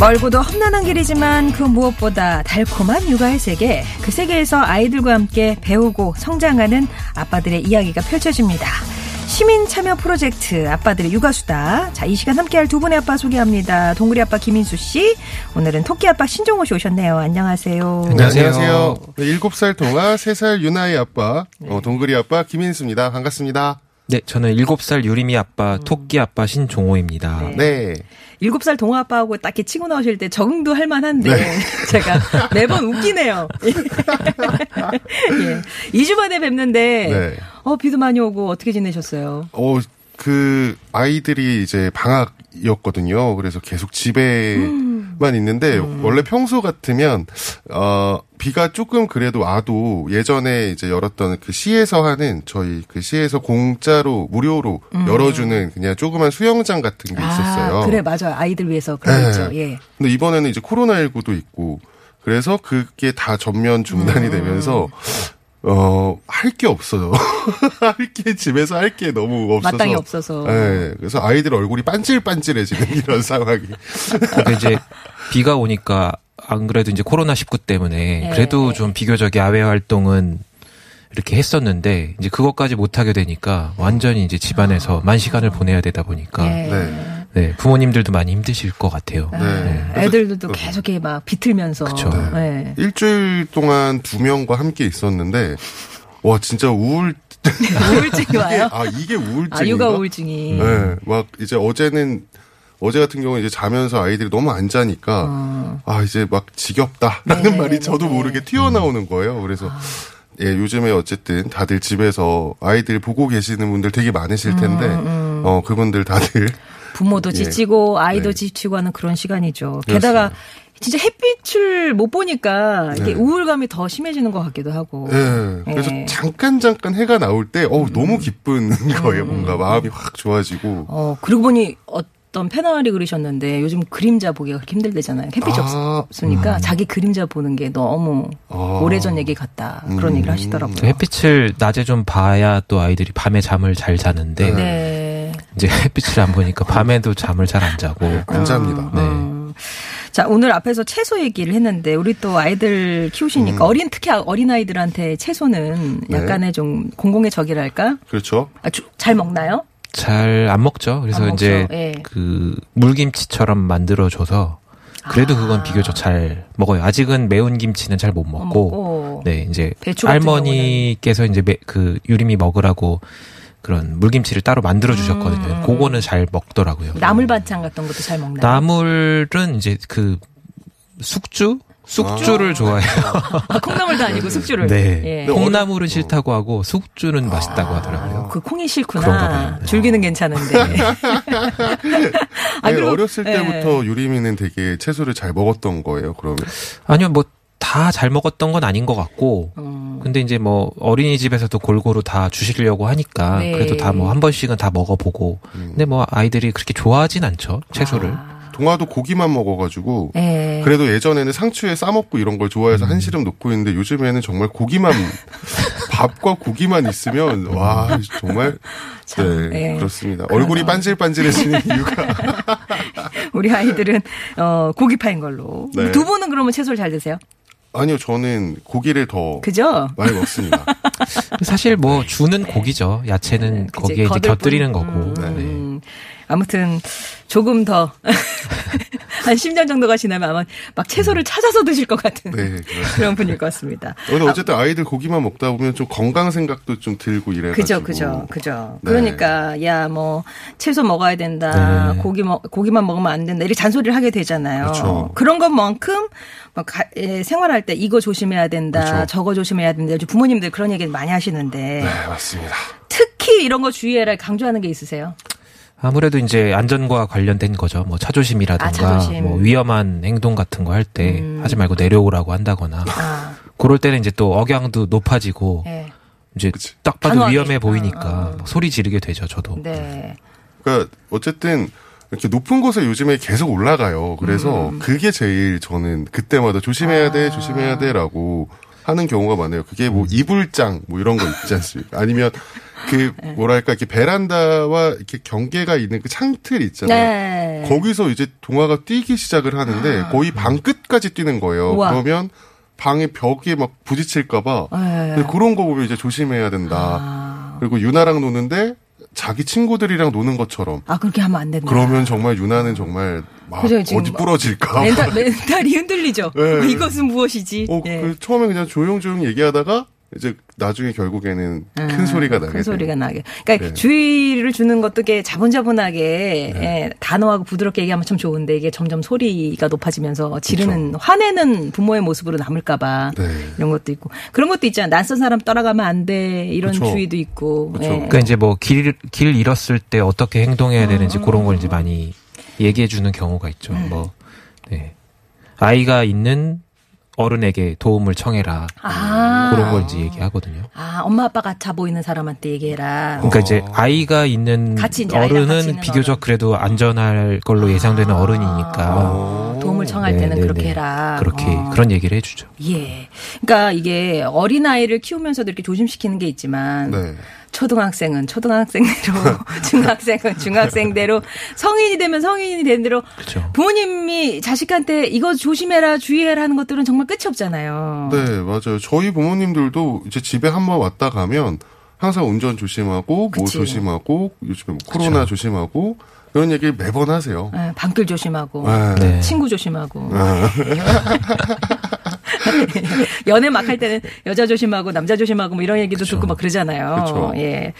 멀고도 험난한 길이지만 그 무엇보다 달콤한 육아의 세계, 그 세계에서 아이들과 함께 배우고 성장하는 아빠들의 이야기가 펼쳐집니다. 시민 참여 프로젝트 아빠들의 육아수다. 자, 이 시간 함께할 두 분의 아빠 소개합니다. 동그리 아빠 김인수 씨, 오늘은 토끼 아빠 신종호 씨 오셨네요. 안녕하세요. 네, 안녕하세요. 7살 동아, 3살 유나의 아빠, 어, 동그리 아빠 김인수입니다. 반갑습니다. 네, 저는 7살 유리미 아빠, 토끼 아빠 신종호입니다. 네. 일곱 살 동아 아빠하고 딱 이렇게 치고 나오실 때 적응도 할 만한데 네. 제가 매번 웃기네요. 예. 2주 만에 뵙는데 네. 어 비도 많이 오고 어떻게 지내셨어요? 어, 그, 아이들이 이제 방학이었거든요. 그래서 계속 집에 만 있는데, 원래 평소 같으면, 어, 비가 조금 그래도 와도 예전에 이제 열었던 그 시에서 하는 저희 그 시에서 공짜로, 무료로 열어주는 그냥 조그만 수영장 같은 게 있었어요. 아, 그래 맞아요. 아이들 위해서 거 네. 예. 근데 이번에는 이제 코로나19도 있고, 그래서 그게 다 전면 중단이 음. 되면서, 어, 할 게 없어요. 할 게, 집에서 할 게 너무 없어서. 마땅히 없어서. 네, 그래서 아이들 얼굴이 반질반질해지는 이런 상황이. 근데 이제 비가 오니까 안 그래도 이제 코로나 19 때문에 네. 그래도 좀 비교적 야외 활동은 이렇게 했었는데 이제 그것까지 못 하게 되니까 완전히 이제 집안에서 만 시간을 보내야 되다 보니까 예. 네. 네, 부모님들도 많이 힘드실 것 같아요. 네. 애들도 계속 이렇게 막 비틀면서. 그쵸. 네. 일주일 동안 두 명과 함께 있었는데, 와, 진짜 우울, 우울증이 와요. 아, 이게 우울증인가? 아, 육아 우울증이. 네, 막 이제 어제는 어제 같은 경우에 이제 자면서 아이들이 너무 안 자니까 아 이제 막 지겹다라는 네네네네. 말이 저도 모르게 튀어나오는 거예요. 그래서 예 요즘에 어쨌든 다들 집에서 아이들 보고 계시는 분들 되게 많으실 텐데 어 그분들 다들 부모도 예. 지치고 아이도 네. 지치고 하는 그런 시간이죠. 그렇습니다. 게다가 진짜 햇빛을 못 보니까 이게 네. 우울감이 더 심해지는 것 같기도 하고. 예 그래서 예. 잠깐 잠깐 해가 나올 때 어우 너무 기쁜 거예요. 뭔가 마음이 확 좋아지고 어, 그러고 보니 어 떤 패널이 그러셨는데 요즘 그림자 보기가 그렇게 힘들대잖아요. 햇빛이 아, 없, 으니까 자기 그림자 보는 게 너무 아. 오래전 얘기 같다. 그런 음. 얘기를 하시더라고요. 그 햇빛을 낮에 좀 봐야 또 아이들이 밤에 잠을 잘 자는데 네. 이제 햇빛을 안 보니까 밤에도 잠을 잘 안 자고 안 잡니다. 네. 음. 자, 오늘 앞에서 채소 얘기를 했는데, 우리 또 아이들 키우시니까, 어린, 특히 어린 아이들한테 채소는 음. 네. 약간의 좀 공공의 적이랄까? 그렇죠. 아, 주- 잘 먹나요? 잘 안 먹죠. 그래서 안 이제. 예. 그 물김치처럼 만들어줘서 그래도 그건 비교적 잘 먹어요. 아직은 매운 김치는 잘못못 먹고, 먹고. 네 이제 할머니께서 이제 매- 그 유림이 먹으라고 그런 물김치를 따로 만들어 주셨거든요. 그거는 잘 먹더라고요. 음. 나물 반찬 같은 것도 잘 먹나요? 나물은 이제 그 숙주 숙주를 좋아해요. 아, 콩나물도 아니고 숙주를. 네. 예. 콩나물은 싫다고 하고 숙주는 맛있다고 하더라고요. 그 콩이 그런가 싫구나. 봐요. 네. 줄기는 괜찮은데. 아, 네, 그리고- 어렸을 예. 때부터 유리미는 되게 채소를 잘 먹었던 거예요. 그러면 아니요, 뭐 다 잘 먹었던 건 아닌 것 같고, 음. 근데 이제 뭐 어린이집에서도 골고루 다 주시려고 하니까 네. 그래도 다 뭐 한 번씩은 다 먹어보고, 근데 뭐 아이들이 그렇게 좋아하진 않죠 채소를. 동화도 고기만 먹어가지고 예. 그래도 예전에는 상추에 싸먹고 이런 걸 좋아해서 음. 한시름 놓고 있는데 요즘에는 정말 고기만 밥과 고기만 있으면 와 정말 참, 네 예. 그렇습니다 얼굴이 반질반질해지는 이유가 우리 아이들은, 어, 고기파인 걸로. 네. 두 분은 그러면 채소를 잘 드세요? 아니요 저는 고기를 더 그죠? 많이 먹습니다 사실 뭐 주는 고기죠. 야채는 그치, 거기에 이제 곁들이는 뿐. 거고. 음, 네. 음. 아무튼 조금 더 한 10년 정도가 지나면 아마 막 채소를 찾아서 드실 것 같은 네. 그런 분일 것 같습니다. 근데 어쨌든 아이들 고기만 먹다 보면 좀 건강 생각도 좀 들고 이래가지고. 그죠, 그죠, 그죠. 네. 그러니까 야 뭐 채소 먹어야 된다, 네. 고기 먹 고기만 먹으면 안 된다 이렇게 잔소리를 하게 되잖아요. 그렇죠. 런 것만큼 막 가- 예, 생활할 때 이거 조심해야 된다, 그렇죠. 저거 조심해야 된다. 요즘 부모님들 그런 얘기 많이 하시는데 네, 맞습니다. 특히 이런 거 주의해라 강조하는 게 있으세요? 아무래도 이제 안전과 관련된 거죠. 뭐 차조심이라든가 아, 차조심. 음. 뭐 위험한 행동 같은 거 할때 하지 말고 내려오라고 한다거나 아, 그럴 때는 이제 또 억양도 높아지고 예, 이제 그치. 딱 봐도 단호하게. 위험해 보이니까 어, 어. 막 소리 지르게 되죠. 저도. 네. 그러니까 어쨌든 이렇게 높은 곳에 요즘에 계속 올라가요. 그래서 음. 그게 제일 저는 그때마다 조심해야 아. 돼, 조심해야 돼라고 하는 경우가 많아요. 그게 뭐 이불장 뭐 이런 거 있지 않습니까? 아니면 그 네. 뭐랄까 이렇게 베란다와 이렇게 경계가 있는 그 창틀 있잖아요. 네. 거기서 이제 동화가 뛰기 시작을 하는데 거의 방 끝까지 뛰는 거예요. 우와. 그러면 방의 벽에 막 부딪힐까봐 네. 그런 거 보면 이제 조심해야 된다. 아, 그리고 유나랑 노는데 자기 친구들이랑 노는 것처럼 아 그렇게 하면 안 된다. 그러면 정말 유나는 정말 막 그죠, 지금 어디 부러질까. 멘탈, 멘탈이 흔들리죠. 네. 이것은 무엇이지? 어, 예. 그 처음에 그냥 조용조용 얘기하다가 이제 나중에 결국에는 큰 아, 소리가 나게 큰 소리가. 나게. 그러니까 네. 주의를 주는 것도 게 자본자본하게 예, 단호하고 부드럽게 얘기하면 참 좋은데 이게 점점 소리가 높아지면서 지르는 화내는 부모의 모습으로 남을까봐 네. 이런 것도 있고 그런 것도 있잖아. 낯선 사람 따라가면 안 돼 이런 그쵸. 주의도 있고. 그쵸. 예. 그러니까 이제 뭐 길 길 잃었을 때 어떻게 행동해야 되는지 아. 그런 걸 이제 많이 얘기해 주는 경우가 있죠. 음. 뭐 네. 아이가 있는 어른에게 도움을 청해라. 아. 그런 걸 이제 얘기하거든요. 아, 엄마 아빠 같아 보이는 사람한테 얘기해라. 그러니까 이제 아이가 있는 같이 이제 어른은 있는 비교적 어른. 그래도 안전할 걸로 예상되는 어른이니까 어, 도움을 청할 네, 때는 네, 그렇게 네. 해라. 그렇게 어. 그런 얘기를 해주죠. 예. 그러니까 이게 어린 아이를 키우면서도 이렇게 조심시키는 게 있지만 네. 초등학생은 초등학생대로, 중학생은 중학생대로, 성인이 되면 성인이 된 대로 그렇죠. 부모님이 자식한테 이거 조심해라, 주의해라 하는 것들은 정말 끝이 없잖아요. 네, 맞아요. 저희 부모님들도 이제 집에 한 번 왔다 가면 항상 운전 조심하고 뭐 그치. 조심하고 요즘에 뭐 코로나 조심하고 이런 얘기를 매번 하세요. 예, 방길 조심하고, 네. 네. 친구 조심하고, 아, 연애 막 할 때는 여자 조심하고, 남자 조심하고, 뭐 이런 얘기도 그쵸. 듣고 막 그러잖아요. 그쵸. 예.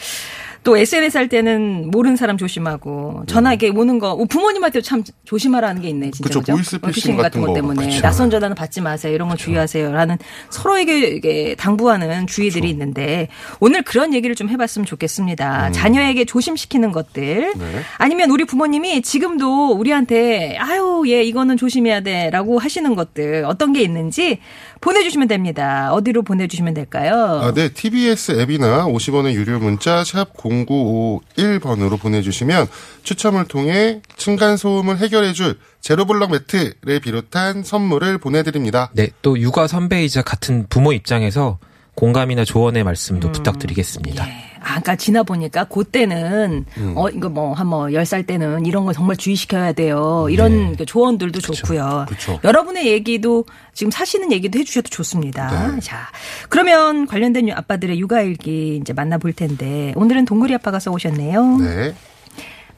또 SNS 할 때는 모르는 사람 조심하고 전화 이렇게 오는 거 어, 부모님한테 참 조심하라는 게 있네 진짜 그쵸, 그죠? 보이스피싱 어, 피싱 같은 같은 것 거. 때문에 그쵸. 낯선 전화는 받지 마세요 이런 건 주의하세요라는 서로에게 이게 당부하는 주의들이 있는데 오늘 그런 얘기를 좀 해봤으면 좋겠습니다 자녀에게 조심시키는 것들 네. 아니면 우리 부모님이 지금도 우리한테 아유 얘 이거는 조심해야 돼라고 하시는 것들 어떤 게 있는지 보내주시면 됩니다 어디로 보내주시면 될까요? 아, 네. TBS 앱이나 50원의 유료 문자 샵 0951번으로 보내주시면 추첨을 통해 층간소음을 해결해줄 제로블럭 매트를 비롯한 선물을 보내드립니다. 네, 또 육아 선배이자 같은 부모 입장에서 공감이나 조언의 말씀도 부탁드리겠습니다. 예. 아, 그러니까 지나 보니까 그때는 어 이거 뭐 한 뭐 열 살 때는 이런 걸 정말 주의시켜야 돼요. 이런 그 조언들도 좋고요. 그쵸. 여러분의 얘기도 지금 사시는 얘기도 해 주셔도 좋습니다. 네. 자, 그러면 관련된 아빠들의 육아 일기 이제 만나 볼 텐데 오늘은 동글이 아빠가 써 오셨네요. 네.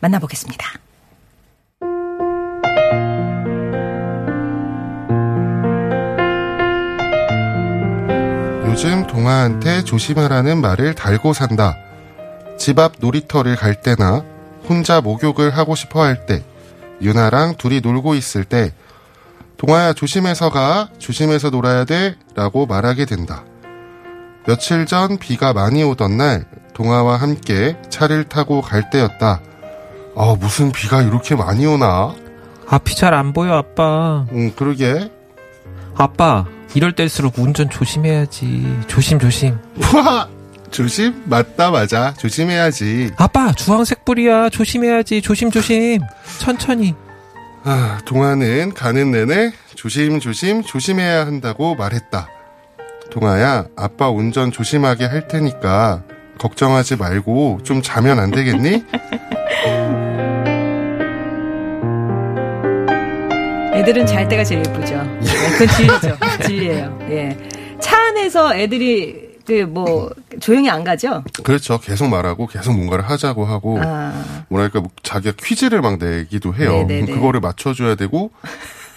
만나 보겠습니다. 요즘 동아한테 조심하라는 말을 달고 산다. 집 앞 놀이터를 갈 때나 혼자 목욕을 하고 싶어 할 때, 유나랑 둘이 놀고 있을 때, 동아야 조심해서 가, 조심해서 놀아야 돼, 라고 말하게 된다. 며칠 전 비가 많이 오던 날, 동아와 함께 차를 타고 갈 때였다. 아, 무슨 비가 이렇게 많이 오나? 앞이 잘 안 보여, 아빠. 음, 그러게. 아빠, 이럴 때일수록 운전 조심해야지. 조심, 조심. 와! 조심? 맞다, 맞아. 조심해야지. 아빠, 주황색 불이야. 조심해야지. 조심, 조심. 천천히. 아, 동아는 가는 내내 조심 조심 조심해야 한다고 말했다. 동아야, 아빠 운전 조심하게 할 테니까 걱정하지 말고 좀 자면 안 되겠니? 애들은 잘 때가 제일 예쁘죠. 네, 그건 진리죠. 진리예요. 예. 차 안에서 애들이 그뭐 조용히 안 가죠? 그렇죠. 계속 말하고 계속 뭔가를 하자고 하고 아. 뭐랄까 뭐 자기가 퀴즈를 막 내기도 해요. 네네네. 그럼 그거를 맞춰줘야 되고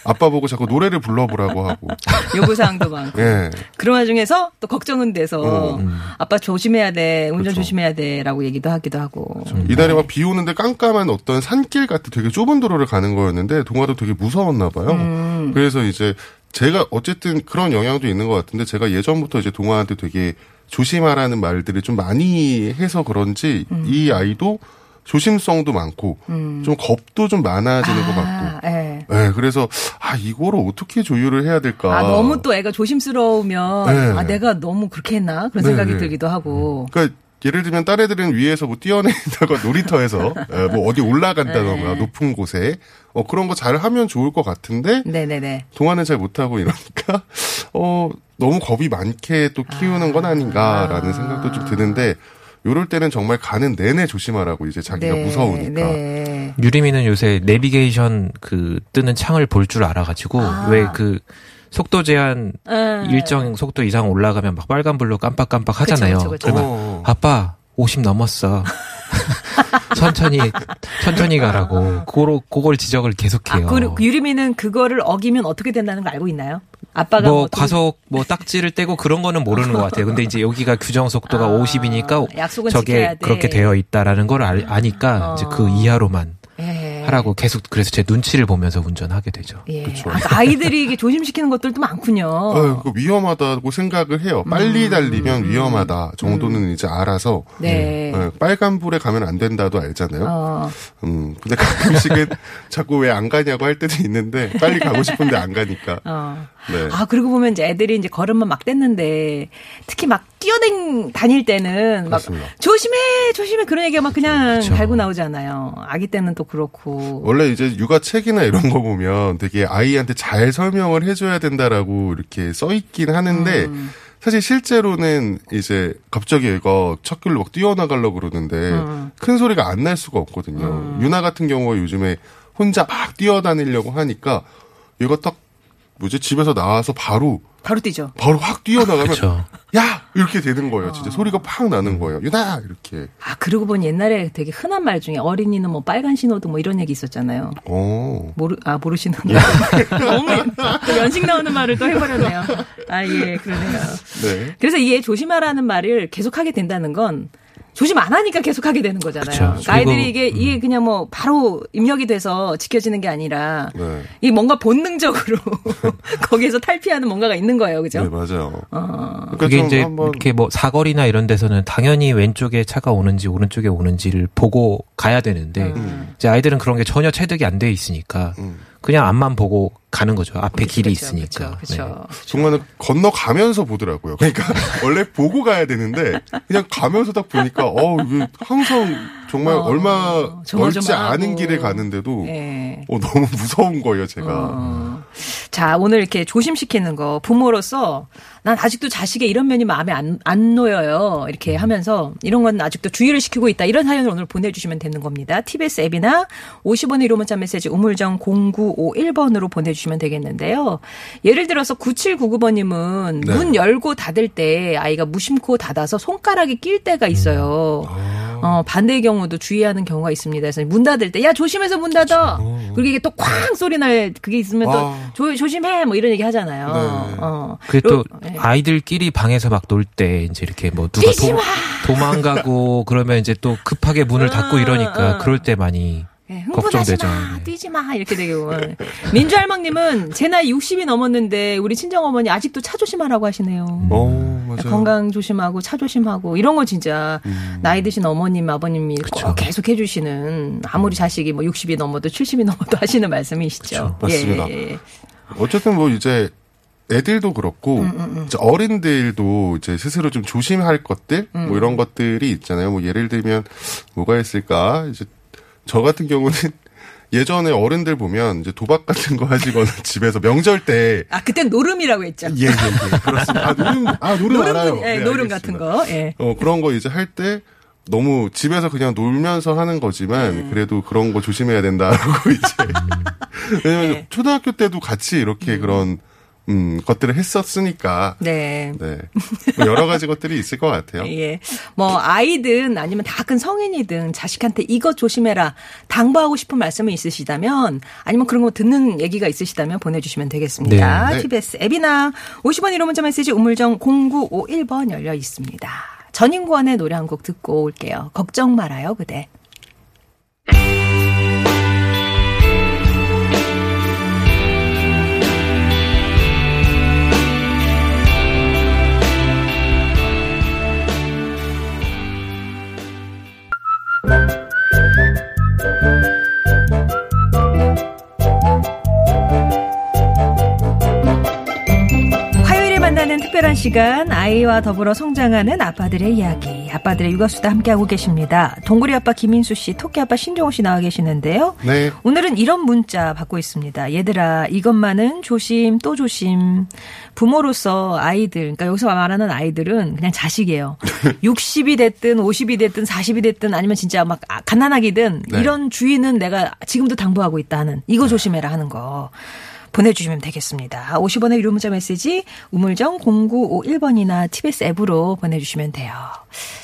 아빠 보고 자꾸 노래를 불러보라고 하고. 요구사항도 많고. 예. 그런 와중에서 또 걱정은 돼서 어. 아빠 조심해야 돼, 운전 그렇죠. 조심해야 돼라고 얘기도 하기도 하고. 이날에 막 비 오는데 깜깜한 어떤 산길 같은 되게 좁은 도로를 가는 거였는데 동화도 되게 무서웠나 봐요. 음. 그래서 이제 제가 어쨌든 그런 영향도 있는 것 같은데 제가 예전부터 이제 동화한테 되게 조심하라는 말들을 좀 많이 해서 그런지 음. 이 아이도 조심성도 많고 좀 겁도 좀 많아지는 것 같고. 아, 예. 네, 그래서 아 이거를 어떻게 조율을 해야 될까? 아, 너무 또 애가 조심스러우면 네. 아 내가 너무 그렇게 했나 그런 네, 생각이 네. 들기도 하고. 그러니까 예를 들면 딸 애들은 위에서 뭐 뛰어낸다거나 놀이터에서 에, 뭐 어디 올라간다거나 네. 높은 곳에 어 그런 거 잘 하면 좋을 것 같은데 네네네. 동화는 잘 못하고 이러니까 어 너무 겁이 많게 또 키우는 건 아닌가라는 생각도 좀 드는데 요럴 때는 정말 가는 내내 조심하라고 이제 자기가 네, 무서우니까 네. 유리미는 요새 내비게이션 그 뜨는 창을 볼 줄 알아가지고 아. 왜그 속도 제한 네. 일정 속도 이상 올라가면 막 빨간불로 깜빡깜빡 하잖아요. 그쵸, 그쵸, 그쵸. 러면 어. 아빠 50 넘었어. 천천히 천천히 가라고. 그거로 그걸 지적을 아, 계속해요. 그 유리미는 그거를 어기면 어떻게 된다는 거 알고 있나요? 아빠가 뭐뭐 돈- 과속 뭐 딱지를 떼고 그런 거는 모르는 것 같아요. 근데 이제 여기가 규정 속도가 아, 50이니까 약속은 지켜야 저게 돼. 그렇게 되어 있다라는 걸 알- 아니까 어. 이제 그 이하로만 예. 하라고 계속 그래서 제 눈치를 보면서 운전하게 되죠. 예. 아, 아이들이 이게 조심시키는 것들도 많군요. 어, 그 위험하다고 생각을 해요. 빨리 달리면 위험하다 정도는 이제 알아서 음. 네. 어, 빨간 불에 가면 안 된다도 알잖아요. 어. 음, 근데 가끔씩은 자꾸 왜 안 가냐고 할 때도 있는데 빨리 가고 싶은데 안 가니까. 어. 네. 아, 그리고 보면 이제 애들이 이제 걸음만 막 뗐는데 특히 막 뛰어댕 다닐 때는 막 그렇습니다. 조심해, 조심해 그런 얘기가 막 그냥 그쵸. 달고 나오잖아요. 아기 때는 또 그렇고. 원래 이제 육아 책이나 이런 거 보면 되게 아이한테 잘 설명을 해줘야 된다라고 이렇게 써 있긴 하는데 음. 사실 실제로는 이제 갑자기 얘가 첫 길로 막 뛰어나가려고 그러는데 음. 큰 소리가 안 날 수가 없거든요. 유나 같은 경우가 요즘에 혼자 막 뛰어다니려고 하니까 얘가 딱 뭐지 집에서 나와서 바로 바로 뛰죠. 바로 확 뛰어나가면 그렇죠. 야 이렇게 되는 거예요. 어. 진짜 소리가 팍 나는 거예요. 유나 이렇게. 아, 그러고 보니 옛날에 되게 흔한 말 중에 어린이는 뭐 빨간 신호도 뭐 이런 얘기 있었잖아요. 어. 모르, 아, 모르시는구나. 너무 또 연식 나오는 말을 또 해버렸네요. 아, 예, 그러네요. 네. 그래서 이게 조심하라는 말을 계속하게 된다는 건 조심 안 하니까 계속 하게 되는 거잖아요. 그쵸. 그러니까 아이들이 이게, 이게 그냥 뭐 바로 입력이 돼서 지켜지는 게 아니라 네. 이 뭔가 본능적으로 거기에서 탈피하는 뭔가가 있는 거예요. 그죠? 네 맞아요. 어, 그러니까 그게 좀 이제 한번 이렇게 뭐 사거리나 이런 데서는 당연히 왼쪽에 차가 오는지 오른쪽에 오는지를 보고 가야 되는데 이제 아이들은 그런 게 전혀 체득이 안 돼 있으니까 음. 그냥 앞만 보고 가는 거죠. 앞에 길이 그쵸, 있으니까. 그쵸, 네. 그쵸. 정말은 건너가면서 보더라고요. 그러니까 원래 보고 가야 되는데 그냥 가면서 딱 보니까 어 이게 항상 정말 어, 얼마. 넓지 않은 길에 가는데도 예. 어, 너무 무서운 거예요, 제가. 어. 자, 오늘 이렇게 조심시키는 거, 부모로서 난 아직도 자식의 이런 면이 마음에 안, 안 놓여요. 이렇게 하면서 이런 건 아직도 주의를 시키고 있다. 이런 사연을 오늘 보내주시면 되는 겁니다. TBS 앱이나 50원의 1호 문자 메시지 우물정 0951번으로 보내주시면 되겠는데요. 예를 들어서 9799번님은 네. 문 열고 닫을 때 아이가 무심코 닫아서 손가락이 낄 때가 있어요. 아. 어, 반대의 경우도 주의하는 경우가 있습니다. 그래서 문 닫을 때, 야, 조심해서 문 닫아! 그리고 이게 또 쾅 소리 날, 그게 있으면 또, 아. 조, 조심해! 뭐 이런 얘기 하잖아요. 네. 어. 그게 또 예. 아이들끼리 방에서 막 놀 때 이제 이렇게 뭐 누가 도, 마! 도망가고 그러면 이제 또 급하게 문을 닫고 어, 이러니까 어. 그럴 때 많이 예, 흥분하지. 마, 네. 뛰지 마 이렇게 되고 민주할망님은 제 나이 60이 넘었는데 우리 친정 어머니 아직도 차 조심하라고 하시네요. 어, 맞아요. 건강 조심하고 차 조심하고 이런 거 진짜 음. 나이 드신 어머님 아버님이 계속 해주시는 아무리 자식이 뭐 60이 넘어도 70이 넘어도 하시는 말씀이시죠. 그쵸, 맞습니다. 예, 예. 어쨌든 뭐 이제 애들도 그렇고 음, 이제 어른들도 이제 스스로 좀 조심할 것들 음. 뭐 이런 것들이 있잖아요. 뭐 예를 들면 뭐가 있을까? 이제 저 같은 경우는 예전에 어른들 보면 이제 도박 같은 거 하시거나 집에서 명절 때 아 그땐 노름이라고 했죠. 예, 예, 예. 그렇습니다. 아, 노름, 아, 노름 알아요. 예, 네, 노름 알겠습니다. 같은 거. 예. 어, 그런 거 이제 할 때 너무 집에서 그냥 놀면서 하는 거지만 음. 그래도 그런 거 조심해야 된다라고 이제 왜냐면 네. 음. 초등학교 때도 같이 이렇게 그런 음, 것들을 했었으니까. 네. 네. 뭐 여러 가지 것들이 있을 것 같아요. 예. 뭐, 아이든 아니면 다 큰 성인이든 자식한테 이것 조심해라. 당부하고 싶은 말씀이 있으시다면 아니면 그런 거 듣는 얘기가 있으시다면 보내주시면 되겠습니다. 네. 네. TBS 앱이나 50원 1호 문자 메시지 우물정 0951번 열려 있습니다. 전인권의 노래 한 곡 듣고 올게요. 걱정 말아요, 그대. 화 특별한 시간 아이와 더불어 성장하는 아빠들의 이야기 아빠들의 육아수다 함께하고 계십니다. 동구리 아빠 김인수 씨, 토끼 아빠 신종호 씨 나와 계시는데요. 네. 오늘은 이런 문자 받고 있습니다. 얘들아 이것만은 조심 또 조심. 부모로서 아이들 그러니까 여기서 말하는 아이들은 그냥 자식이에요. 60이 됐든 50이 됐든 40이 됐든 아니면 진짜 막 아, 갓난아기든 네. 이런 주의는 내가 지금도 당부하고 있다는 이거 조심해라 하는 거. 보내주시면 되겠습니다. 50원의 유료 문자 메시지 우물정 0951번이나 TBS 앱으로 보내주시면 돼요.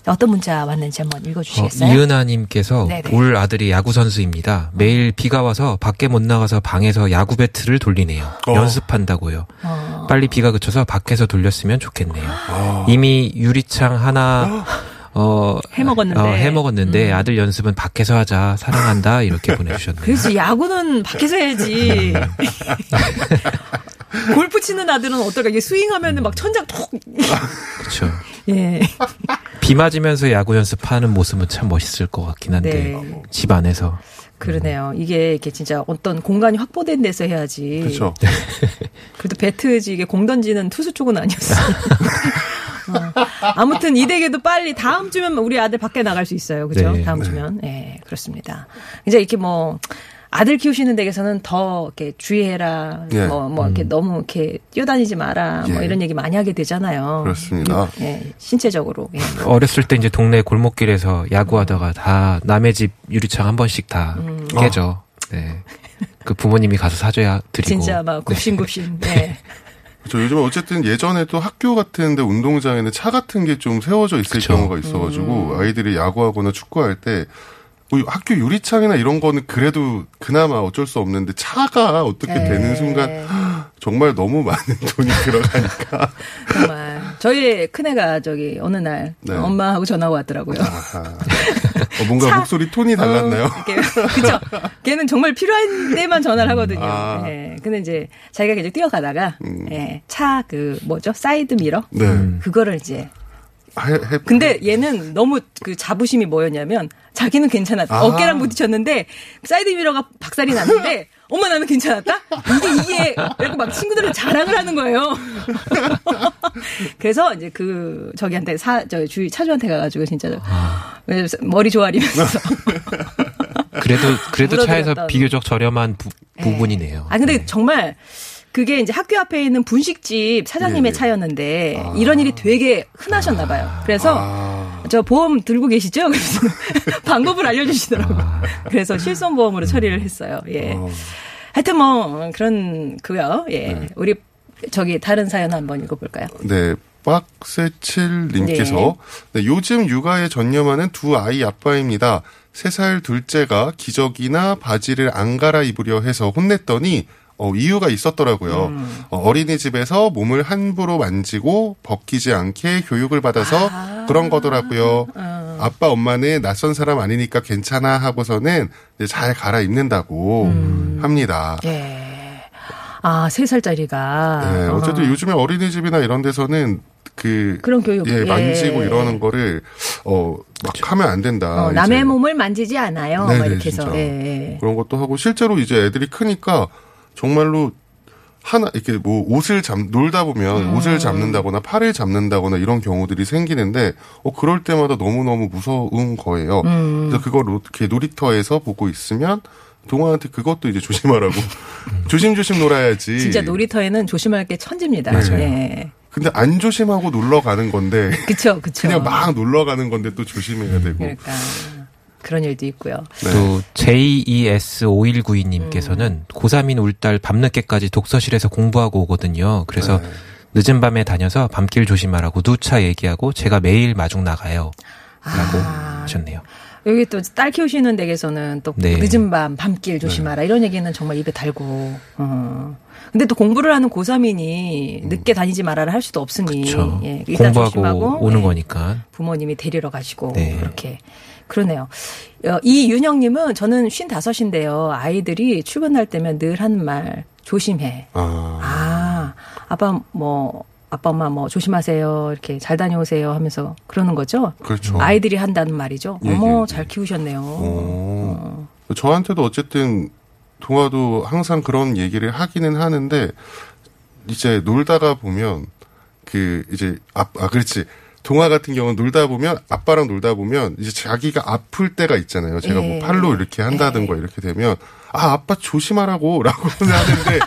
자, 어떤 문자 왔는지 한번 어, 읽어주시겠어요? 이은하님께서 네네. 올 아들이 야구 선수입니다. 매일 비가 와서 밖에 못 나가서 방에서 야구 배트를 돌리네요. 어. 연습한다고요. 어. 빨리 비가 그쳐서 밖에서 돌렸으면 좋겠네요. 아. 이미 유리창 하나 어 해 먹었는데. 어, 해 먹었는데 아들 연습은 밖에서 하자 사랑한다 이렇게 보내주셨네요. 그래서 야구는 밖에서 해야지. 골프 치는 아들은 어떨까? 이게 스윙하면은 막 천장 톡. 그렇죠. 예. 비 맞으면서 야구 연습하는 모습은 참 멋있을 것 같긴 한데 네. 집 안에서 그러네요. 이게 이렇게 진짜 어떤 공간이 확보된 데서 해야지. 그렇죠. 그래도 배트지 이게 공 던지는 투수 쪽은 아니었어. 어. 아무튼 이 댁에도 빨리 다음 주면 우리 아들 밖에 나갈 수 있어요. 그죠? 네. 다음 주면. 예, 그렇습니다. 이제 이렇게 뭐 아들 키우시는 댁에서는 더 이렇게 주의해라. 예. 뭐, 뭐 이렇게 너무 이렇게 뛰어다니지 마라. 뭐 예. 이런 얘기 많이 하게 되잖아요. 그렇습니다. 예, 신체적으로. 예. 어렸을 때 이제 동네 골목길에서 야구하다가 다 남의 집 유리창 한 번씩 다 음. 깨져. 네. 그 부모님이 가서 사줘야 드리고. 진짜 막 굽신굽신. 네. 저 요즘에 어쨌든 예전에도 학교 같은데 운동장에는 차 같은 게 좀 세워져 있을 그쵸. 경우가 있어가지고 아이들이 야구하거나 축구할 때 뭐 학교 유리창이나 이런 거는 그래도 그나마 어쩔 수 없는데 차가 어떻게 네. 되는 순간 정말 너무 많은 돈이 들어가니까 정말. 저희 큰애가 저기 어느 날 네. 엄마하고 전화가 왔더라고요. 어, 뭔가 차- 목소리 톤이 달랐나요? 어, 그죠? 걔는 정말 필요한 때만 전화를 하거든요. 아. 예. 근데 이제 자기가 계속 뛰어가다가, 음. 예. 차 그, 뭐죠? 사이드 미러? 네. 그거를 이제. 해, 해, 근데 얘는 너무 그 자부심이 뭐였냐면, 자기는 괜찮았다. 아. 어깨랑 부딪혔는데, 사이드 미러가 박살이 났는데, 엄마 나는 괜찮았다? 이게 이게, 그래고 막 친구들은 자랑을 하는 거예요. 그래서 이제 그, 저기한테 사, 저 주위 차주한테 가가지고 진짜, 머리 조아리면서. 그래도 그래도 차에서. 비교적 저렴한 부, 부분이네요. 아 근데 네. 정말 그게 이제 학교 앞에 있는 분식집 사장님의 예, 예. 차였는데 이런 일이 되게 흔하셨나 봐요. 그래서 아, 저 보험 들고 계시죠? 그래서 방법을 알려주시더라고요. 그래서 실손보험으로 처리를 했어요. 예. 어. 하여튼 뭐 그런 그요. 예. 우리 저기 다른 사연 한번 읽어볼까요? 네. 빡세칠님께서 네, 요즘 육아에 전념하는 두 아이 아빠입니다. 세 살 둘째가 기저귀나 바지를 안 갈아입으려 해서 혼냈더니 어, 이유가 있었더라고요. 어, 린이집에서 몸을 함부로 만지고 벗기지 않게 교육을 받아서 그런 거더라고요. 아빠 엄마는 낯선 사람 아니니까 괜찮아 하고서는 잘 갈아입는다고 합니다. 예. 아, 세 살짜리가. 네, 어쨌든 요즘에 어린이집이나 이런 데서는 그 그런 교육. 예, 예. 만지고 이러는 거를 어막 하면 안 된다. 어, 남의 이제. 몸을 만지지 않아요. 막 네네, 이렇게 해서. 예, 예. 그런 것도 하고 실제로 이제 애들이 크니까 정말로 하나 이렇게 뭐 옷을 잡 놀다 보면 음. 옷을 잡는다거나 팔을 잡는다거나 이런 경우들이 생기는데 어 그럴 때마다 너무 너무 무서운 거예요. 음. 그래서 그걸 이렇게 놀이터에서 보고 있으면 동아한테 그것도 이제 조심하라고 조심조심 놀아야지. 진짜 놀이터에는 조심할 게 천지입니다. 맞아요. 예. 근데 안 조심하고 놀러 가는 건데 그쵸, 그쵸. 그냥 막 놀러 가는 건데 또 조심해야 되고. 그러니까. 그런 일도 있고요. 네. 또 JES5192님께서는 고3인 울딸 밤늦게까지 독서실에서 공부하고 오거든요. 그래서 네. 늦은 밤에 다녀서 밤길 조심하라고 누차 얘기하고 제가 매일 마중 나가요. 라고 아. 하셨네요. 여기 또 딸 키우시는 댁에서는 또 네. 늦은 밤 밤길 조심하라 이런 얘기는 정말 입에 달고. 어. 근데 또 공부를 하는 고3이니 늦게 다니지 말아라 할 수도 없으니 그렇죠. 예, 일단 공부하고 조심하고 오는 예, 거니까. 부모님이 데리러 가시고 네. 그렇게 그러네요. 어, 이윤영님은 저는 쉰 다섯인데요. 아이들이 출근할 때면 늘한말 조심해. 아, 아 아빠 뭐 아빠 엄마 뭐 조심하세요 이렇게 잘 다녀오세요 하면서 그러는 거죠. 그렇죠. 아이들이 한다는 말이죠. 예, 어머 예, 예. 잘 키우셨네요. 어. 저한테도 어쨌든 동화도 항상 그런 얘기를 하기는 하는데 이제 놀다가 보면 그 이제 아, 아 그렇지 동화 같은 경우는 놀다 보면 아빠랑 놀다 보면 이제 자기가 아플 때가 있잖아요. 제가 예. 뭐 팔로 이렇게 한다든가 이렇게 되면 아 아빠 조심하라고라고 하는데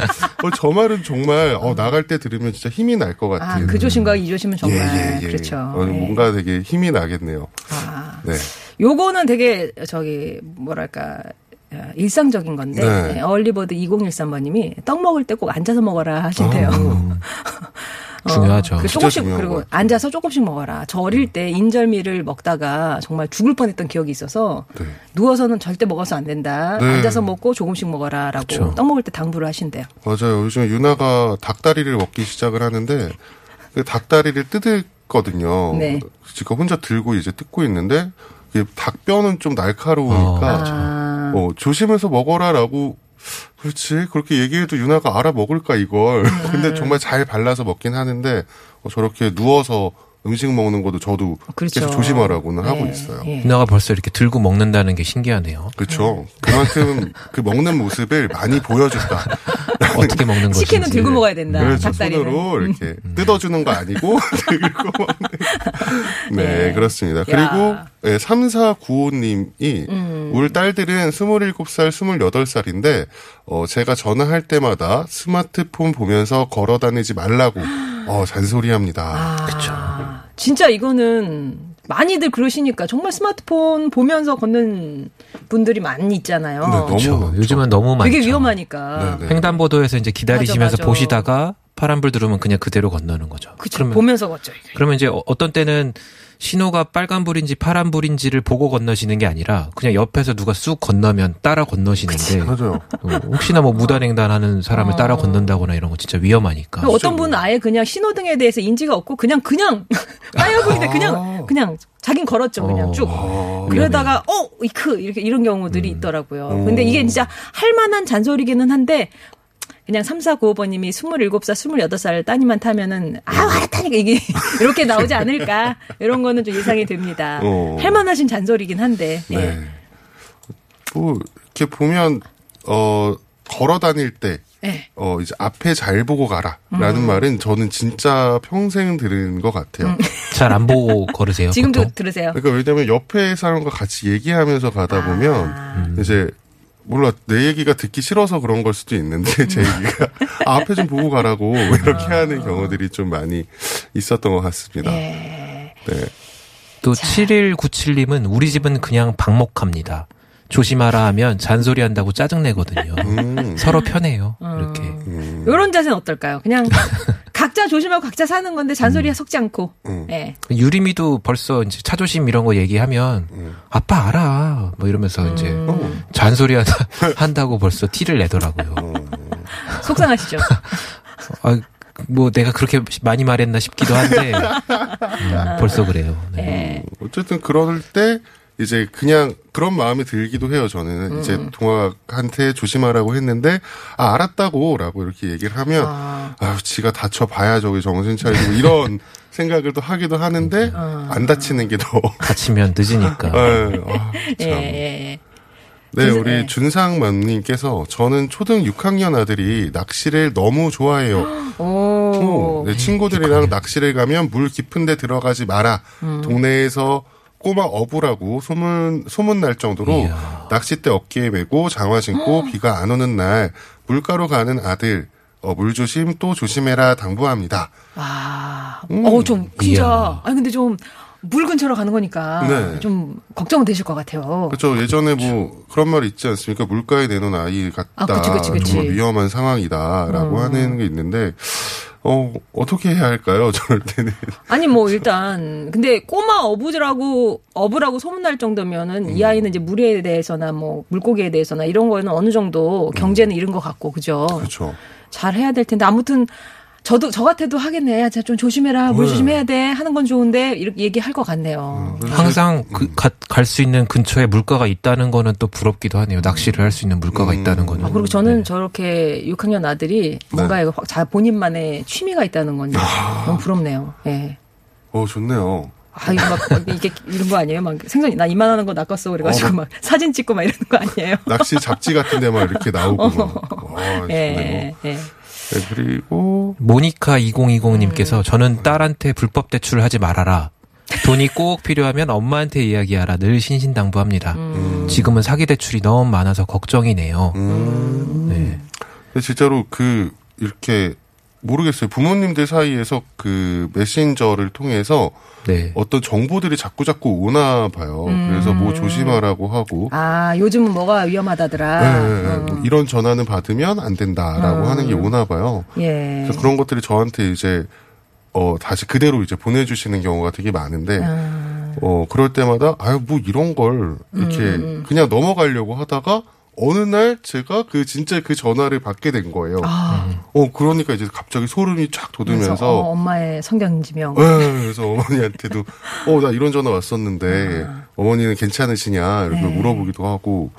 어, 저 말은 정말 어, 나갈 때 들으면 진짜 힘이 날 것 같아요. 아 그 조심과 이 조심은 정말 예, 예, 예. 그렇죠. 어, 예. 뭔가 되게 힘이 나겠네요. 아, 네. 요거는 되게 저기 뭐랄까 어, 일상적인 건데 네. 예, 얼리버드 2013번님이 떡 먹을 때 꼭 앉아서 먹어라 하신대요. 어, 중요하죠. 그 진짜 조금씩 그리고 것 같아요. 앉아서 조금씩 먹어라. 저 어릴 때 인절미를 먹다가 정말 죽을 뻔했던 기억이 있어서 네. 누워서는 절대 먹어서 안 된다. 네. 앉아서 먹고 조금씩 먹어라라고 그쵸. 떡 먹을 때 당부를 하신대요. 맞아요. 요즘 유나가 닭다리를 먹기 시작을 하는데 그 닭다리를 뜯었거든요. 네. 지금 혼자 들고 이제 뜯고 있는데 이게 닭뼈는 좀 날카로우니까 아, 어, 조심해서 먹어라라고 그렇지 그렇게 얘기해도 유나가 알아 먹을까 이걸 음. 근데 정말 잘 발라서 먹긴 하는데 어, 저렇게 누워서 음식 먹는 것도 저도 그렇죠. 계속 조심하라고는 하고 네, 있어요. 예. 누나가 벌써 이렇게 들고 먹는다는 게 신기하네요. 그렇죠. 그만큼 그 먹는 모습을 많이 보여줬다. 어떻게 먹는 거지? 치킨은 들고 먹어야 된다. 그렇죠. 닭다리는. 손으로 이렇게 뜯어주는 거 아니고 들고 먹는. 네, 네. 그렇습니다. 야. 그리고 네, 3495님이 음. 우리 딸들은 27살, 28살인데 어, 제가 전화할 때마다 스마트폰 보면서 걸어 다니지 말라고 어, 잔소리합니다. 아, 그쵸. 진짜 이거는 많이들 그러시니까 정말 스마트폰 보면서 걷는 분들이 많이 있잖아요. 네, 너무 그렇죠. 많죠. 요즘은 너무 많죠. 되게 위험하니까. 네, 네. 횡단보도에서 이제 기다리시면서 맞아, 맞아. 보시다가 파란불 들어오면 그냥 그대로 건너는 거죠. 그쵸. 그러면 보면서 걷죠. 이게. 그러면 이제 어- 어떤 때는 신호가 빨간불인지 파란불인지를 보고 건너시는 게 아니라 그냥 옆에서 누가 쑥 건너면 따라 건너시는데 맞아요. 어, 혹시나 뭐 무단횡단하는 사람을 따라 건넌다거나 이런 거 진짜 위험하니까. 어떤 분은 아예 그냥 신호등에 대해서 인지가 없고 그냥 그냥 빨간불인데 그냥 그냥 자긴 걸었죠 그냥 어. 쭉. 아, 그러다가 어 이크 이렇게 이런 경우들이 음. 있더라고요. 오. 근데 이게 진짜 할 만한 잔소리기는 한데 그냥 3495번님이 27살, 28살 따님만 타면은 아, 알았다니까 이게 이렇게 나오지 않을까 이런 거는 좀 예상이 됩니다. 어. 할 만하신 잔소리긴 한데. 예. 네. 뭐 이렇게 보면 어 걸어 다닐 때 예. 어, 이제 앞에 잘 보고 가라라는 음. 말은 저는 진짜 평생 들은 것 같아요. 잘안 보고 걸으세요. 지금도 보통? 들으세요. 그러니까 왜냐면 옆에 사람과 같이 얘기하면서 가다 보면 아. 이제 몰라 내 얘기가 듣기 싫어서 그런 걸 수도 있는데 제 얘기가 아, 앞에 좀 보고 가라고 이렇게 하는 경우들이 좀 많이 있었던 것 같습니다. 예. 네. 또 7197님은 우리 집은 그냥 방목합니다. 조심하라 하면 잔소리 한다고 짜증내거든요. 음. 서로 편해요. 이렇게. 음. 요런 자세는 어떨까요? 그냥 각자 조심하고 각자 사는 건데 잔소리에 섞지 않고. 음. 예. 유림이도 벌써 이제 차 조심 이런 거 얘기하면 음. 아빠 알아. 뭐 이러면서 이제 어. 잔소리 한다, 한다고 벌써 티를 내더라고요. 어. 속상하시죠? 아, 뭐 내가 그렇게 많이 말했나 싶기도 한데 음, 벌써 그래요. 네. 예. 어쨌든 그럴 때 이제 그냥 그런 마음이 들기도 해요. 저는 음. 이제 동학한테 조심하라고 했는데 아 알았다고라고 이렇게 얘기를 하면 아. 아유 지가 다쳐 봐야 저기 정신 차리고 이런 생각을 또 하기도 하는데 아. 안 다치는 게 더. 다치면 늦으니까. 아유, 아, 예, 참. 예. 네, 우리 예. 준상맘님께서 저는 초등 6학년 아들이 낚시를 너무 좋아해요. 오. 오, 네, 친구들이랑 낚시를 가면 물 깊은 데 들어가지 마라. 음. 동네에서 꼬마 어부라고 소문 소문 날 정도로 이야. 낚싯대 어깨에 메고 장화 신고 비가 안 오는 날 물가로 가는 아들 어, 물 조심 또 조심해라 당부합니다. 아, 음. 어, 좀, 진짜. 아니, 근데 좀, 물 근처로 가는 거니까 네. 좀 걱정은 되실 것 같아요. 그렇죠. 예전에 뭐 그런 말 있지 않습니까? 물가에 내놓은 아이 같다. 아, 그치, 그치, 그치. 정말 위험한 상황이다라고 음. 하는 게 있는데 어 어떻게 해야 할까요? 저럴 때는 아니 뭐 일단 근데 꼬마 어부라고 어부라고 소문날 정도면은 음. 이 아이는 이제 물에 대해서나 뭐 물고기에 대해서나 이런 거에는 어느 정도 경제는 이른 것 같고 그죠? 그렇죠. 잘 해야 될 텐데 아무튼 저도 저 같아도 하겠네. 야, 좀 조심해라. 물 네. 조심해야 돼. 하는 건 좋은데 이렇게 얘기할 것 같네요. 그래서 항상 갈수 있는 근처에 물가가 있다는 거는 또 부럽기도 하네요. 낚시를 할 수 있는 물가가 음. 있다는 거는. 아, 그리고 저는 네. 저렇게 6학년 아들이 뭔가 네. 확- 자 본인만의 취미가 있다는 건 아. 너무 부럽네요. 예. 어 좋네요. 아, 이거 막, 막 이게 이런 거 아니에요? 막 생선이 나 이만하는 거 낚았어 그래가지고 어, 막 사진 찍고 막 이러는 거 아니에요? 낚시 잡지 같은 데 막 이렇게 나오고 막. 와, 좋네요. 예, 예. 네, 그리고 모니카 2020님께서 음. 저는 딸한테 불법 대출을 하지 말아라. 돈이 꼭 필요하면 엄마한테 이야기하라. 늘 신신당부합니다. 음. 지금은 사기 대출이 너무 많아서 걱정이네요. 음. 네. 근데 진짜로 그 이렇게 모르겠어요. 부모님들 사이에서 그 메신저를 통해서 네. 어떤 정보들이 자꾸 자꾸 오나 봐요. 그래서 뭐 조심하라고 하고 아, 요즘은 뭐가 위험하다더라. 네, 네, 네. 뭐 이런 전화는 받으면 안 된다라고 음. 하는 게 오나 봐요. 예. 그래서 그런 것들이 저한테 이제 어 다시 그대로 이제 보내주시는 경우가 되게 많은데 아. 어 그럴 때마다 아유 뭐 이런 걸 이렇게 음, 그냥 넘어가려고 하다가 어느 날 제가 그 진짜 그 전화를 받게 된 거예요. 아, 어 그러니까 이제 갑자기 소름이 쫙 돋으면서 어, 엄마의 성견지명. 네, 그래서 어머니한테도 어 나 이런 전화 왔었는데 아. 어머니는 괜찮으시냐 이렇게 네. 물어보기도 하고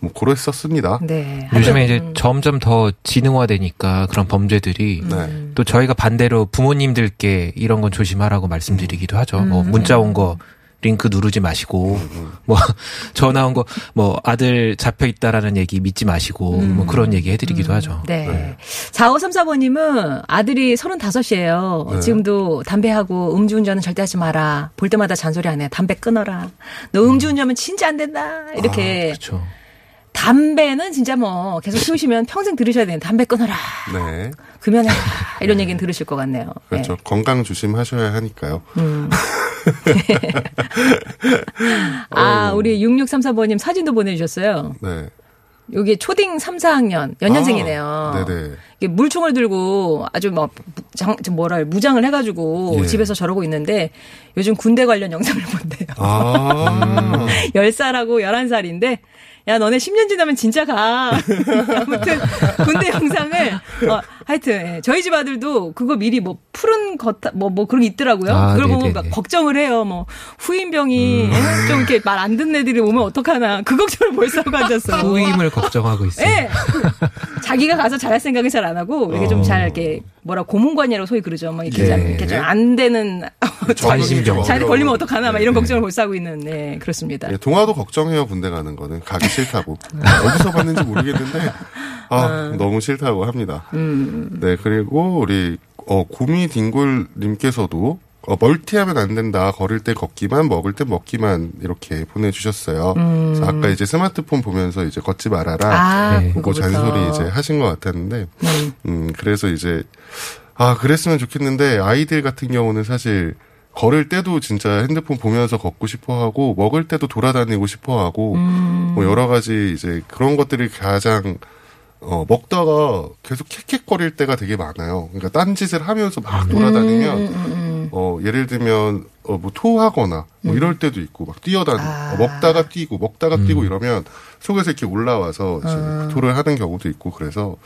뭐 그랬었습니다. 네. 요즘에 이제 점점 더 지능화되니까 그런 범죄들이 네. 또 저희가 반대로 부모님들께 이런 건 조심하라고 말씀드리기도 하죠. 음. 뭐 문자 온 거 링크 누르지 마시고 뭐 전화 온 거 뭐 아들 잡혀 있다라는 얘기 믿지 마시고 뭐 그런 얘기 해드리기도 하죠. 네. 4534번님은 아들이 35이에요. 네. 지금도 담배하고 음주운전은 절대 하지 마라. 볼 때마다 잔소리 안 해. 담배 끊어라. 너 음주운전하면 진짜 안 된다. 이렇게. 그렇죠. 담배는 진짜 뭐 계속 피우시면 평생 들으셔야 되는 담배 끊어라. 네. 금연해라. 이런 얘기는 들으실 것 같네요. 그렇죠. 네. 건강 조심하셔야 하니까요. 아, 우리 6634번님 사진도 보내주셨어요. 네. 여기 초딩 3, 4학년, 연년생이네요. 아, 네네. 이게 물총을 들고 아주 막 장, 저 뭐라 해, 무장을 해가지고 예. 집에서 저러고 있는데 요즘 군대 관련 영상을 본대요. 아. 10살하고 11살인데 야 너네 10년 지나면 진짜 가. 아무튼 군대 영상을 어, 하여튼 예. 저희 집 아들도 그거 미리 뭐 푸른 겉뭐뭐 뭐 그런 게 있더라고요. 아, 그걸 네네네. 막 걱정을 해요. 뭐 후임병이 음. 예? 좀 이렇게 말 안 듣는 애들이 오면 어떡하나 그 걱정을 벌써 하고 앉았어. 후임을 걱정하고 있어요. 예. 자기가 가서 잘할 생각을 잘 안 하고 이렇게 좀잘 이렇게 뭐라 고문관이라고 소위 그러죠. 뭐 이렇게 예. 잘 이렇게 좀 안 되는 관심병. 잘 걸리면 어떡하나 막 이런 네. 걱정을 벌써 하고 있는 네 그렇습니다. 예, 동화도 걱정해요 군대 가는 거는 가기 싫다고 어디서 봤는지 모르겠는데 아 너무 싫다고 합니다. 네 그리고 우리 어 고미 딩굴 님께서도 어, 멀티하면 안 된다. 걸을 때 걷기만, 먹을 때 먹기만 이렇게 보내주셨어요. 그래서 아까 이제 스마트폰 보면서 이제 걷지 말아라. 아, 네. 그거 그거부터. 잔소리 이제 하신 것 같았는데, 음, 그래서 이제, 아, 그랬으면 좋겠는데, 아이들 같은 경우는 사실, 걸을 때도 진짜 핸드폰 보면서 걷고 싶어 하고, 먹을 때도 돌아다니고 싶어 하고, 뭐 여러 가지 이제 그런 것들이 가장, 어, 먹다가 계속 캑캑거릴 때가 되게 많아요. 그러니까 딴짓을 하면서 막 돌아다니면, 어, 예를 들면, 어, 뭐 토하거나, 뭐 이럴 때도 있고, 막 뛰어다니, 어, 먹다가 뛰고, 먹다가 뛰고 이러면 속에서 이렇게 올라와서 이제 토를 하는 경우도 있고, 그래서,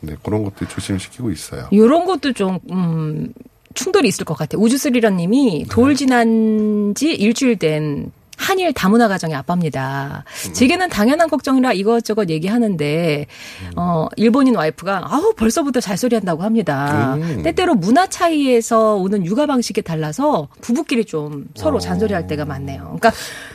네, 그런 것들 조심시키고 있어요. 이런 것도 좀 음, 충돌이 있을 것 같아요. 우주스리라님이 네. 돌 지난 지 일주일 된 한일 다문화 가정의 아빠입니다. 음. 제게는 당연한 걱정이라 이것저것 얘기하는데 음. 어 일본인 와이프가 아우 벌써부터 잘소리 한다고 합니다. 음. 때때로 문화 차이에서 오는 육아 방식이 달라서 부부끼리 좀 서로 어. 잔소리할 때가 많네요. 그러니까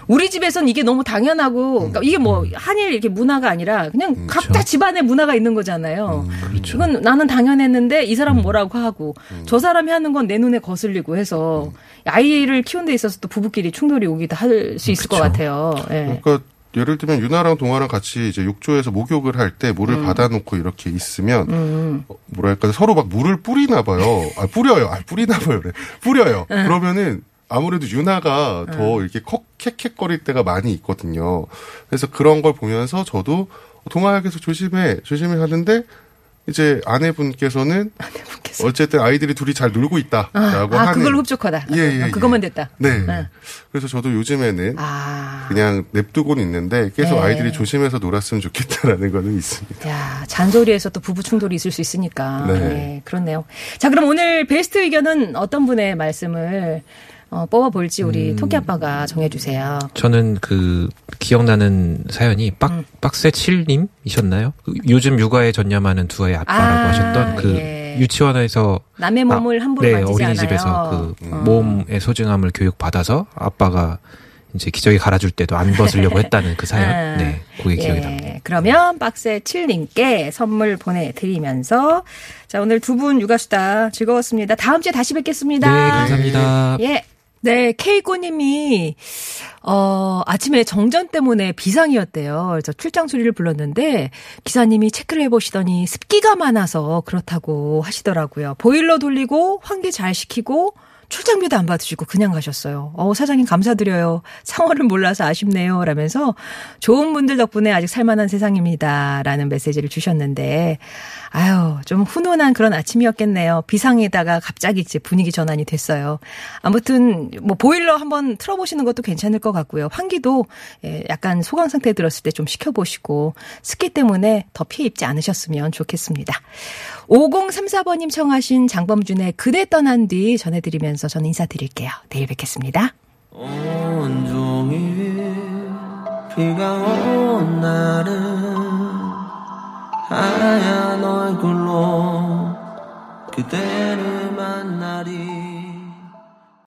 우리 집에선 이게 너무 당연하고 그러니까 이게 뭐 한일 이렇게 문화가 아니라 그냥 각자 집안의 문화가 있는 거잖아요. 그렇죠. 이건 나는 당연했는데 이 사람은 뭐라고 하고 저 사람이 하는 건 내 눈에 거슬리고 해서 아이를 키우는 데 있어서 또 부부끼리 충돌이 오기도 할 수 있을 것 그쵸. 같아요. 예. 그러니까 예를 들면 유나랑 동아랑 같이 이제 욕조에서 목욕을 할 때 물을 받아놓고 이렇게 있으면 어, 뭐랄까 서로 막 물을 뿌리나 봐요. 아 뿌려요. 아 뿌리나 봐요. 그래. 뿌려요. 그러면은 아무래도 유나가 음. 더 이렇게 컥 캑캑거릴 때가 많이 있거든요. 그래서 그런 걸 보면서 저도 동아역에서 조심해 조심해 하는데 이제 아내분께서는 아내분께서. 어쨌든 아이들이 둘이 잘 놀고 있다라고 아, 하는 그걸로 흡족하다. 예, 예, 아, 예. 그것만 됐다. 네. 네. 그래서 저도 요즘에는 아. 그냥 냅두고는 있는데 계속 네. 아이들이 조심해서 놀았으면 좋겠다라는 거는 있습니다. 야, 잔소리에서 또 부부 충돌이 있을 수 있으니까. 네. 네. 그렇네요. 자, 그럼 오늘 베스트 의견은 어떤 분의 말씀을 어, 뽑아볼지 우리 토끼 아빠가 정해주세요. 저는 그 기억나는 사연이 빡 음. 빡세 7님이셨나요? 그 요즘 육아에 전념하는 두 아이 아빠라고 아, 하셨던 그 예. 유치원에서 남의 몸을 아, 함부로 네, 만지지 어린이집에서. 그 어. 몸의 소중함을 교육받아서 아빠가 이제 기저귀 갈아줄 때도 안 벗으려고 했다는 그 아, 사연. 네, 그게 기억이 예, 납니다. 그러면 박스의 7님께 선물 보내드리면서 자 오늘 두 분 육아수다 즐거웠습니다. 다음 주에 다시 뵙겠습니다. 네, 감사합니다. 예. 네, 케이코님이, 어, 아침에 정전 때문에 비상이었대요. 그래서 출장 수리를 불렀는데, 기사님이 체크를 해보시더니 습기가 많아서 그렇다고 하시더라고요. 보일러 돌리고, 환기 잘 시키고, 출장비도 안 받으시고 그냥 가셨어요. 어, 사장님 감사드려요. 상황을 몰라서 아쉽네요. 라면서 좋은 분들 덕분에 아직 살만한 세상입니다. 라는 메시지를 주셨는데, 아유, 좀 훈훈한 그런 아침이었겠네요. 비상에다가 갑자기 이제 분위기 전환이 됐어요. 아무튼, 뭐, 보일러 한번 틀어보시는 것도 괜찮을 것 같고요. 환기도 예, 약간 소강 상태에 들었을 때좀 식혀보시고, 습기 때문에 더 피해 입지 않으셨으면 좋겠습니다. 5034번님 청하신 장범준의 그대 떠난 뒤 전해드리면서 저는 인사드릴게요. 내일 뵙겠습니다. 온종일 비가 온 날은 하얀 얼굴로 그대를 만나리